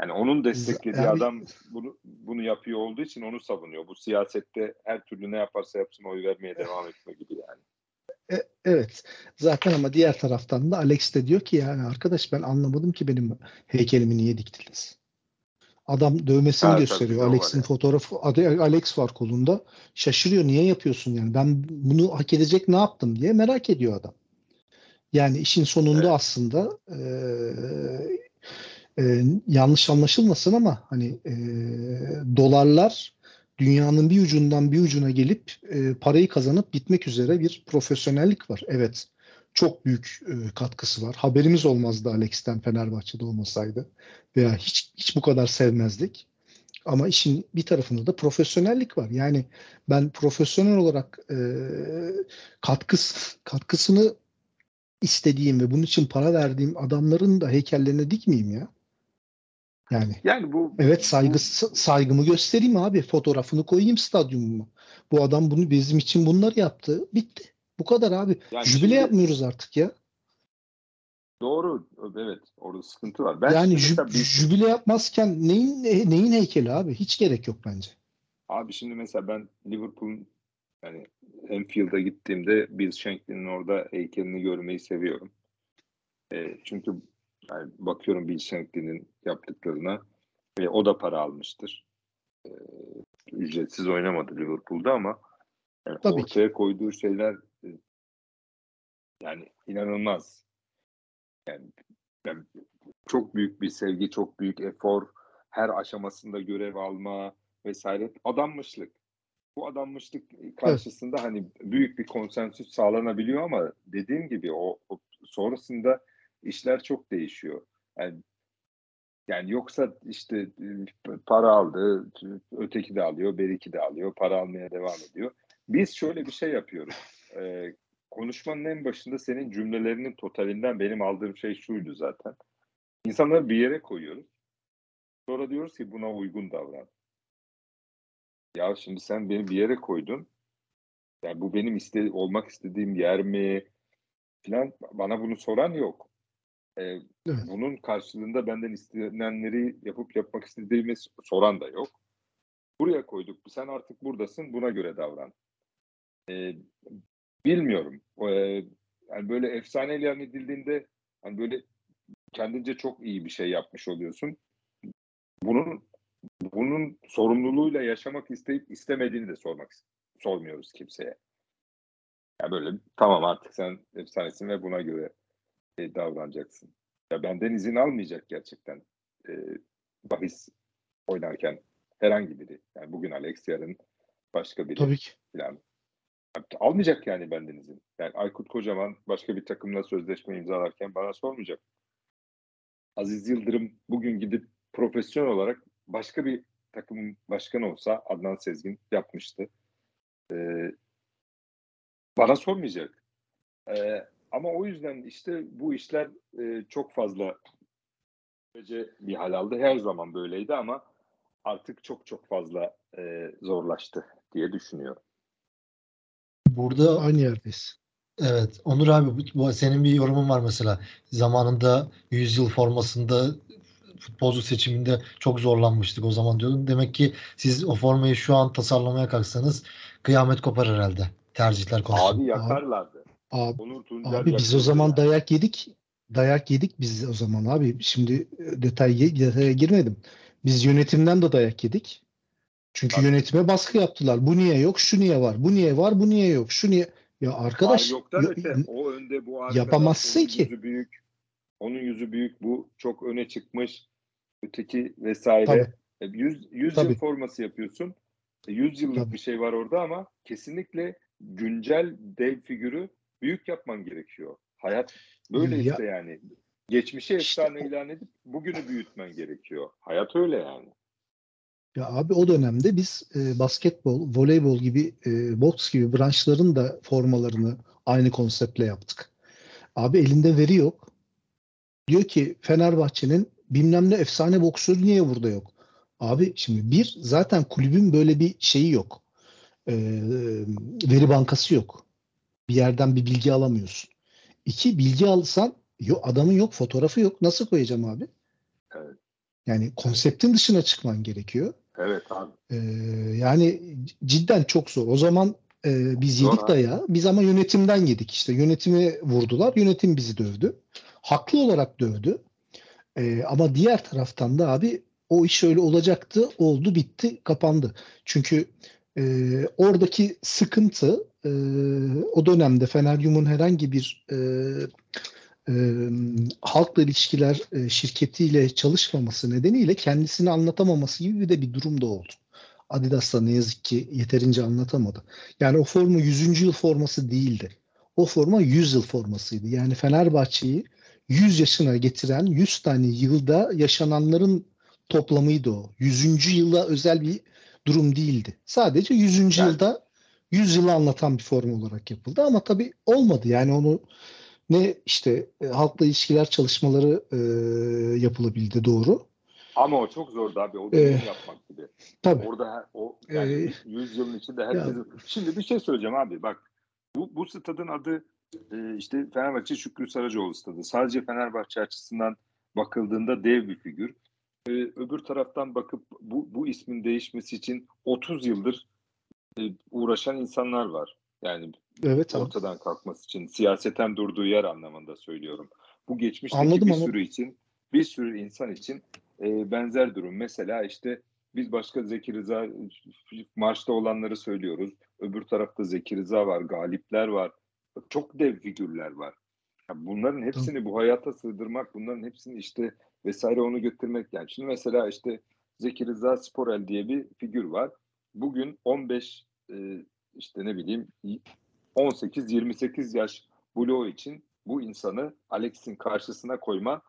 Yani onun desteklediği Yani- adam bunu bunu yapıyor olduğu için onu savunuyor. Bu siyasette her türlü ne yaparsa yapsın oy vermeye devam etme gibi yani. E, evet. Zaten ama diğer taraftan da Alex de diyor ki yani arkadaş ben anlamadım ki benim heykelimi niye diktiniz? Adam dövmesini tabii, gösteriyor. Alex'in yani. fotoğrafı Alex var kolunda. Şaşırıyor. Niye yapıyorsun yani? Ben bunu hak edecek ne yaptım diye merak ediyor adam. Yani işin sonunda Evet. aslında e, e, yanlış anlaşılmasın ama hani e, dolarlar dünyanın bir ucundan bir ucuna gelip e, parayı kazanıp gitmek üzere bir profesyonellik var. Evet. Çok büyük e, katkısı var. Haberimiz olmazdı Alex'ten Fenerbahçe'de olmasaydı. Veya hiç hiç bu kadar sevmezdik. Ama işin bir tarafında da profesyonellik var. Yani ben profesyonel olarak e, katkısı, katkısını istediğim ve bunun için para verdiğim adamların da heykellerine dikmeyeyim ya. Yani Yani bu Evet saygı saygımı göstereyim abi. Fotoğrafını koyayım stadyumuma. Bu adam bunu bizim için bunları yaptı. Bitti. Bu kadar abi. Yani Jübile şimdi- yapmıyoruz artık ya. doğru evet orada sıkıntı var. Ben yani jü- bir- jübile yapmazken neyin neyin heykeli abi? Hiç gerek yok bence. Abi şimdi mesela ben Liverpool'un yani Anfield'a gittiğimde Bill Shankly'nin orada heykelini görmeyi seviyorum. E, çünkü yani bakıyorum Bill Shankly'nin yaptıklarına ve o da para almıştır. E, ücretsiz oynamadı Liverpool'da ama yani Tabii ortaya koyduğu şeyler e, yani inanılmaz. Yani, yani çok büyük bir sevgi, çok büyük efor, her aşamasında görev alma vesaire adanmışlık. Bu adanmışlık karşısında hani büyük bir konsensüs sağlanabiliyor ama dediğim gibi o, o sonrasında işler çok değişiyor. Yani yani yoksa işte e, para aldı, öteki de alıyor, beriki de alıyor, para almaya devam ediyor. Biz şöyle bir şey yapıyoruz. Ee, konuşmanın en başında senin cümlelerinin totalinden benim aldığım şey şuydu zaten. İnsanları bir yere koyuyoruz. Sonra diyoruz ki buna uygun davran. Ya şimdi sen beni bir yere koydun. Yani bu benim iste olmak istediğim yer mi? Falan bana bunu soran yok. Ee, Evet. bunun karşılığında benden istenenleri yapıp yapmak istediğimi soran da yok. Buraya koyduk. Sen artık buradasın. Buna göre davran. Ee, bilmiyorum. Ee, yani böyle efsane ilan edildiğinde hani böyle kendince çok iyi bir şey yapmış oluyorsun. Bunun bunun sorumluluğuyla yaşamak isteyip istemediğini de sormak sormuyoruz kimseye. Ya böyle tamam artık sen efsanesin ve buna göre e, davranacaksın. Ya benden izin almayacak gerçekten e, bahis oynarken herhangi biri. Yani bugün Alex yarın başka biri Tabii ki. falan. Almayacak yani benden izin. Yani Aykut Kocaman başka bir takımla sözleşme imzalarken bana sormayacak. Aziz Yıldırım bugün gidip profesyonel olarak başka bir takımın başkanı olsa Adnan Sezgin yapmıştı. Ee, bana sormayacak. Ee, ama o yüzden işte bu işler e, çok fazla bir hal aldı. Her zaman böyleydi ama artık çok çok fazla e, zorlaştı diye düşünüyorum. Burada Aynı yerdeyiz. evet Onur abi bu, senin bir yorumun var mesela. Zamanında 100 yıl formasında futbolcu seçiminde çok zorlanmıştık o zaman diyordun. Demek ki siz o formayı şu an tasarlamaya kalksanız kıyamet kopar herhalde tercihler konusunda. Abi yakarlardı. Abi, Onur Tuncer abi biz o zaman dayak yedik. Dayak yedik biz o zaman abi. Şimdi detay detaya girmedim. Biz yönetimden de dayak yedik. Çünkü Tabii. yönetime baskı yaptılar. Bu niye yok? Şu niye var? Bu niye var? Bu niye yok? Şu niye? Ya arkadaş Var yoktan yo- öte. O önde bu arkada. Yapamazsın ki. Yüzü büyük. Onun yüzü büyük. Bu çok öne çıkmış. Öteki vesaire. Tabii. E, 100, 100 Tabii. yıl forması yapıyorsun. E, 100 yıllık Tabii. bir şey var orada ama kesinlikle güncel dev figürü büyük yapman gerekiyor. Hayat böyle Ya- işte yani. Geçmişi İşte efsane o- ilan edip bugünü büyütmen gerekiyor. Hayat öyle yani. Ya abi o dönemde biz e, basketbol, voleybol gibi, e, boks gibi branşların da formalarını aynı konseptle yaptık. Abi elinde veri yok. Diyor ki Fenerbahçe'nin bilmem ne efsane boksörü niye burada yok? Abi şimdi bir zaten kulübün böyle bir şeyi yok. E, veri bankası yok. Bir yerden bir bilgi alamıyorsun. İki bilgi alsan yok, adamın yok fotoğrafı yok. Nasıl koyacağım abi? Evet. Yani konseptin dışına çıkman gerekiyor. Evet abi. Ee, yani cidden çok zor. O zaman e, biz yedik abi. dayağı. Biz ama yönetimden yedik işte. Yönetimi vurdular. Yönetim bizi dövdü. Haklı olarak dövdü. Ee, ama diğer taraftan da abi o iş öyle olacaktı. Oldu bitti kapandı. Çünkü e, oradaki sıkıntı e, o dönemde Feneryum'un herhangi bir e, e, halkla ilişkiler e, şirketiyle çalışmaması nedeniyle kendisini anlatamaması gibi bir de bir durum da oldu. Adidas da ne yazık ki yeterince anlatamadı. Yani o forma 100. yıl forması değildi. O forma 100 yıl formasıydı. Yani Fenerbahçe'yi 100 yaşına getiren 100 tane yılda yaşananların toplamıydı o. 100. yıla özel bir durum değildi. Sadece 100. Yani- yılda 100 yılı anlatan bir form olarak yapıldı ama tabii olmadı. Yani onu ne işte e, halkla ilişkiler çalışmaları e, yapılabildi doğru. Ama o çok zordu abi. O Ee, dediğini yapmak gibi. Tabii. Orada o yani Ee, 100 yılın içinde herkesin. Şimdi bir şey söyleyeceğim abi. Bak bu, bu stadın adı e, işte Fenerbahçe Şükrü Saracoğlu stadı. Sadece Fenerbahçe açısından bakıldığında dev bir figür. E, öbür taraftan bakıp bu, bu ismin değişmesi için 30 yıldır e, uğraşan insanlar var. Yani Evet abi. ortadan kalkması için siyaseten durduğu yer anlamında söylüyorum. Bu geçmişteki Anladım, bir anladım. sürü için bir sürü insan için e, benzer durum. Mesela işte biz başka Zeki Rıza marşta olanları söylüyoruz. Öbür tarafta Zeki Rıza var, galipler var. Çok dev figürler var. Ya bunların hepsini bu hayata sığdırmak, bunların hepsini işte vesaire onu götürmek yani. Şimdi mesela işte Zeki Rıza Sporel diye bir figür var. Bugün 15 e, işte ne bileyim 18-28 yaş bloğu için bu insanı Alex'in karşısına koyma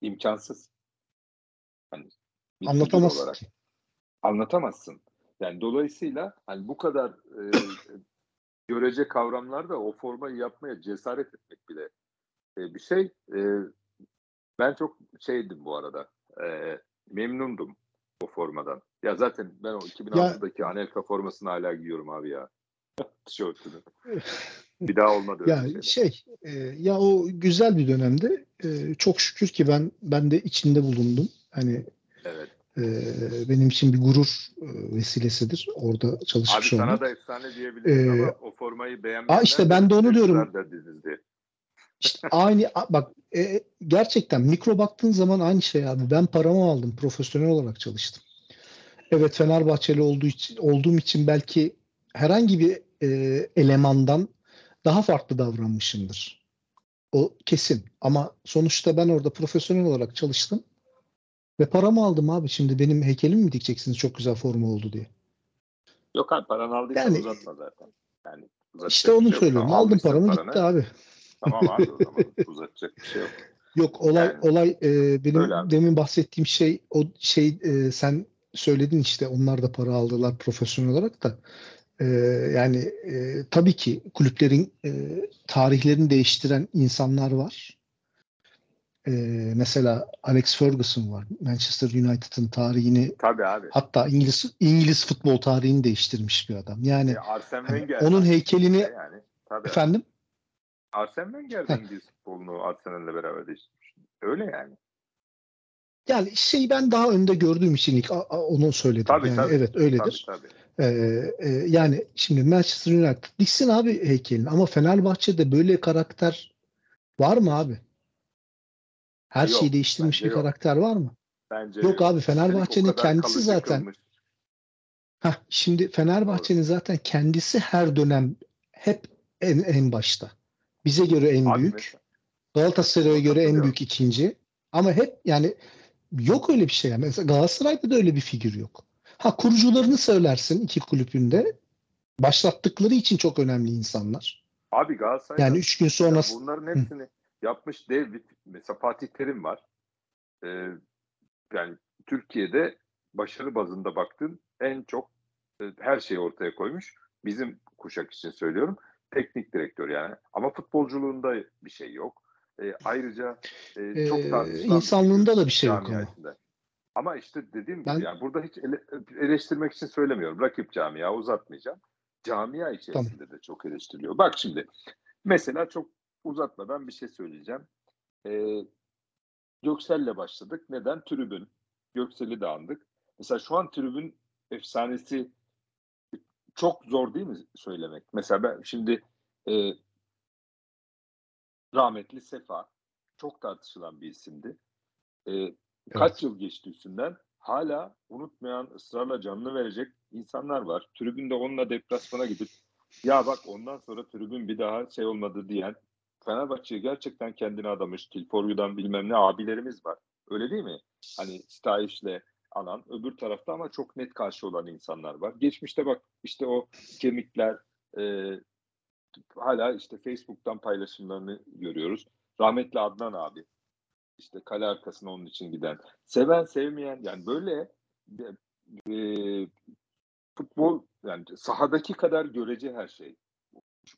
imkansız. Hani Anlatamazsın olarak. Anlatamazsın. Yani dolayısıyla hani bu kadar e, görece kavramlarda o formayı yapmaya cesaret etmek bile e, bir şey. E, ben çok şeydim bu arada. E, memnundum o formadan. Ya zaten ben o 2006'daki Anelka formasını hala giyiyorum abi ya. Tişörtünü. Bir daha olmadı Ya şeyler. şey e, ya o güzel bir dönemde e, çok şükür ki ben ben de içinde bulundum. Hani Evet. e, benim için bir gurur e, vesilesidir orada Abi çalışmış sana olmak. da efsane diyebiliriz Ee, ama o formayı beğenmeyenler Aa işte ben de onu diyorum. İşte aynı bak e, gerçekten mikro baktığın zaman aynı şey abi. Ben paramı aldım. Profesyonel olarak çalıştım. Evet Fenerbahçeli olduğu için, olduğum için belki herhangi bir e, elemandan daha farklı davranmışımdır. O kesin. Ama sonuçta ben orada profesyonel olarak çalıştım. Ve paramı aldım abi. Şimdi benim heykelimi mi dikeceksiniz çok güzel forma oldu diye. Yok abi paran aldıysan Yani- uzatma zaten. Yani uzatacak İşte onu şey yok. söylüyorum. Tamam, Aldım paramı paranı. gitti abi. Tamam abi o zaman uzatacak bir şey yok. Yok olay Yani- olay e, benim demin bahsettiğim şey o şey e, sen söyledin işte onlar da para aldılar profesyonel olarak da E, yani e, tabii ki kulüplerin e, tarihlerini değiştiren insanlar var. E, mesela Alex Ferguson var. Manchester United'ın tarihini Tabii abi. hatta İngiliz İngiliz futbol tarihini değiştirmiş bir adam. Yani E, Arsene hani Wenger. onun heykelini yani. Tabii. efendim Arsene Wenger de. İngiliz futbolunu Arsenal'le beraber değiştirmiş. Öyle yani. yani şeyi ben daha önde gördüğüm için ilk a- a- onu söyledim. Tabii, yani tabii. evet öyledir. Tabii tabii. Ee, e, yani şimdi Manchester United diksin abi heykelini ama Fenerbahçe'de böyle karakter var mı abi? Her Yok, şeyi değiştirmiş bir yok. karakter var mı? Bence Yok abi, Fenerbahçe'nin kendisi zaten- kılmış. Heh, şimdi Fenerbahçe'nin zaten kendisi her dönem hep en, en başta. Bize göre en Abi büyük. mesela- Galatasaray'a göre en büyük ikinci. Ama hep yani yok öyle bir şey. Mesela Galatasaray'da da öyle bir figür yok. Ha kurucularını söylersin iki kulübünde. Başlattıkları için çok önemli insanlar. Abi Galatasaray'da Yani üç gün sonra Ya bunların hepsini yapmış dev bir mesela Fatih Terim var. Ee, yani Türkiye'de başarı bazında baktın en çok e, her şeyi ortaya koymuş. Bizim kuşak için söylüyorum. Teknik direktör yani. Ama futbolculuğunda bir şey yok. Ee, ayrıca e, çok Ee, insanlığında da bir şey yok ama. Ama işte dediğim gibi Ben- yani burada hiç ele- eleştirmek için söylemiyorum. Rakip camia uzatmayacağım. Camia içerisinde de çok eleştiriliyor. Bak şimdi mesela çok uzatmadan bir şey söyleyeceğim. Ee, Göksel'le başladık. Neden? Tribün. Göksel'i de andık. Mesela şu an tribün efsanesi çok zor değil mi söylemek? Mesela ben şimdi e, rahmetli Sefa çok tartışılan bir isimdi. E, kaç yıl geçti üstünden hala unutmayan, ısrarla canını verecek insanlar var. Tribünde onunla deplasmana gidip ya bak ondan sonra tribün bir daha şey olmadı diyen Fenerbahçe'ye gerçekten kendini adamış. Tilforyu'dan bilmem ne abilerimiz var. Öyle değil mi? Hani Stahiş'le alan öbür tarafta ama çok net karşı olan insanlar var. Geçmişte bak işte o kemikler e, hala işte Facebook'tan paylaşımlarını görüyoruz. Rahmetli Adnan abi işte kale arkasına onun için giden. Seven sevmeyen yani böyle e, futbol yani sahadaki kadar görece her şey.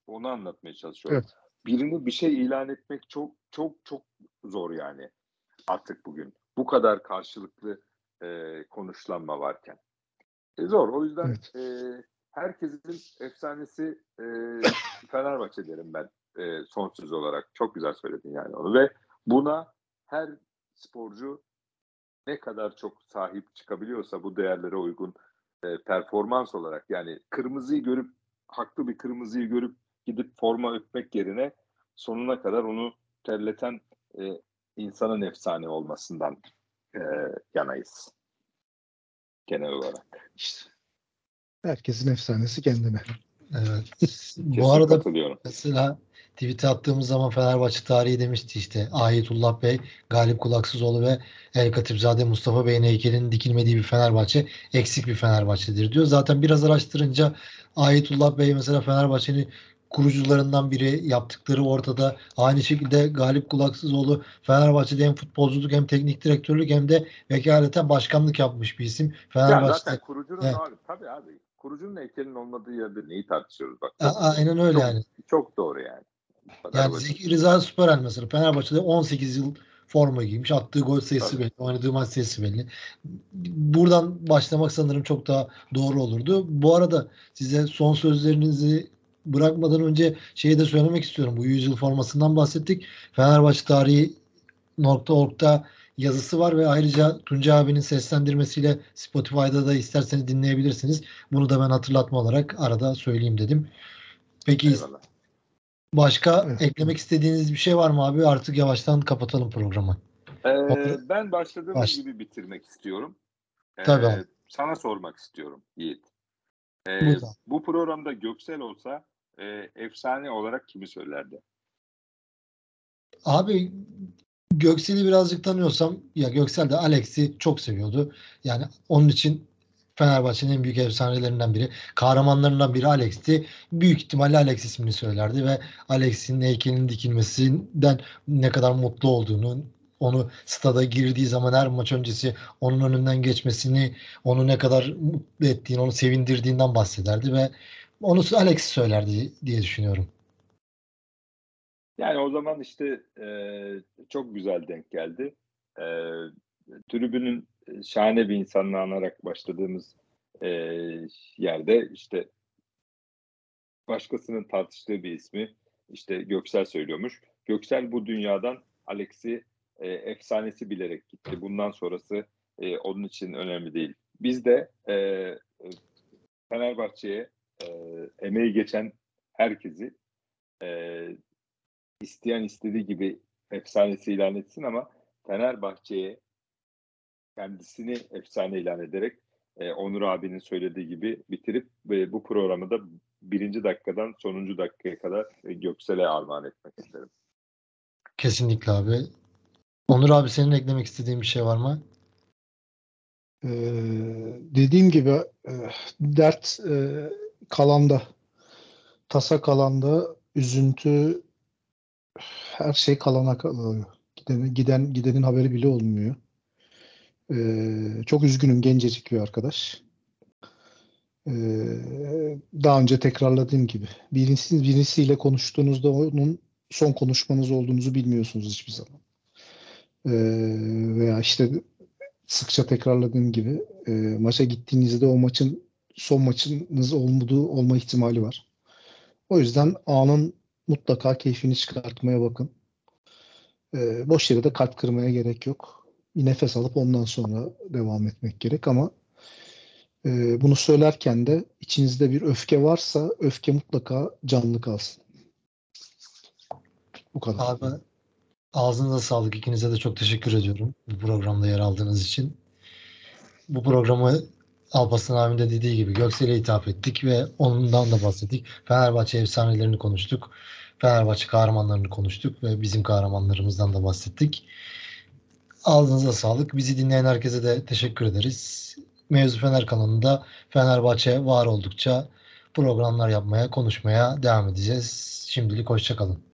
Onu anlatmaya çalışıyorum. Evet. Birini bir şey ilan etmek çok çok çok zor yani artık bugün. Bu kadar karşılıklı e, konuşlanma varken. E, zor. O yüzden evet. e, herkesin efsanesi e, Fenerbahçe derim ben e, son söz olarak. Çok güzel söyledin yani onu ve buna her sporcu ne kadar çok sahip çıkabiliyorsa bu değerlere uygun e, performans olarak yani kırmızıyı görüp haklı bir kırmızıyı görüp gidip forma öpmek yerine sonuna kadar onu terleten e, insanın efsane olmasından e, yanayız. Genel olarak. İşte herkesin efsanesi kendine. Evet. Bu arada mesela tweet'e attığımız zaman Fenerbahçe tarihi demişti işte Ayetullah Bey, Galip Kulaksızoğlu ve El Katipzade Mustafa Bey'in heykelinin dikilmediği bir Fenerbahçe eksik bir Fenerbahçe'dir diyor. Zaten biraz araştırınca Ayetullah Bey mesela Fenerbahçe'nin kurucularından biri yaptıkları ortada. Aynı şekilde Galip Kulaksızoğlu Fenerbahçe'de hem futbolculuk hem teknik direktörlük hem de vekaleten başkanlık yapmış bir isim. Fenerbahçe'de. Ya zaten kurucunun evet. abi tabii abi. Kurucunun heykelinin olmadığı yerde neyi tartışıyoruz bak. A- aynen öyle çok, yani. Çok doğru yani. Yani Zeki Rıza Süperel mesela Fenerbahçe'de 18 yıl forma giymiş. Attığı gol sayısı Tabii. belli. Oynadığı maç sayısı belli. Buradan başlamak sanırım çok daha doğru olurdu. Bu arada size son sözlerinizi bırakmadan önce şeyi de söylemek istiyorum. Bu 100 yıl formasından bahsettik. Fenerbahçe tarihi .org'da yazısı var ve ayrıca Tunca abinin seslendirmesiyle Spotify'da da isterseniz dinleyebilirsiniz. Bunu da ben hatırlatma olarak arada söyleyeyim dedim. Peki Eyvallah. Başka evet. eklemek istediğiniz bir şey var mı abi? Artık yavaştan kapatalım programı. Ee, ben başladığım Baş... gibi bitirmek istiyorum. Ee, Tabii abi. Sana sormak istiyorum Yiğit. Ee, bu programda Göksel olsa e, efsane olarak kimi söylerdi? Abi Göksel'i birazcık tanıyorsam ya Göksel de Alex'i çok seviyordu. Yani onun için Fenerbahçe'nin en büyük efsanelerinden biri. Kahramanlarından biri Alex'ti. Büyük ihtimalle Alex ismini söylerdi ve Alex'in heykelinin dikilmesinden ne kadar mutlu olduğunu, onu stada girdiği zaman her maç öncesi onun önünden geçmesini, onu ne kadar mutlu ettiğini, onu sevindirdiğinden bahsederdi ve onu Alex söylerdi diye düşünüyorum. Yani o zaman işte e, çok güzel denk geldi. E, tribünün şahane bir insanla anarak başladığımız e, yerde işte başkasının tartıştığı bir ismi işte Göksel söylüyormuş. Göksel bu dünyadan Alex'i e, efsanesi bilerek gitti. Bundan sonrası e, onun için önemli değil. Biz de e, Fenerbahçe'ye e, emeği geçen herkesi e, isteyen istediği gibi efsanesi ilan etsin ama Fenerbahçe'ye kendisini efsane ilan ederek e, Onur abinin söylediği gibi bitirip ve bu programı da birinci dakikadan sonuncu dakikaya kadar e, Göksel'e armağan etmek isterim. Kesinlikle abi. Onur abi senin eklemek istediğin bir şey var mı? Ee, dediğim gibi e, dert e, kalanda, tasa kalanda, üzüntü her şey kalana kalıyor. Giden, giden gidenin haberi bile olmuyor. Ee, çok üzgünüm gencecik bir arkadaş. Ee, daha önce tekrarladığım gibi birisi, birisiyle konuştuğunuzda onun son konuşmanız olduğunuzu bilmiyorsunuz hiçbir zaman. Ee, veya işte sıkça tekrarladığım gibi e, maça gittiğinizde o maçın son maçınız olmadığı olma ihtimali var. O yüzden anın mutlaka keyfini çıkartmaya bakın. E, boş yere de kalp kırmaya gerek yok. Bir nefes alıp ondan sonra devam etmek gerek ama e, bunu söylerken de içinizde bir öfke varsa öfke mutlaka canlı kalsın. Bu kadar. Abi ağzınıza sağlık. İkinize de çok teşekkür ediyorum bu programda yer aldığınız için. Bu programı Alparslan abinin de dediği gibi Göksel'e hitap ettik ve ondan da bahsettik. Fenerbahçe efsanelerini konuştuk. Fenerbahçe kahramanlarını konuştuk ve bizim kahramanlarımızdan da bahsettik. Ağzınıza sağlık. Bizi dinleyen herkese de teşekkür ederiz. Mevzu Fener kanalında Fenerbahçe var oldukça programlar yapmaya, konuşmaya devam edeceğiz. Şimdilik hoşçakalın.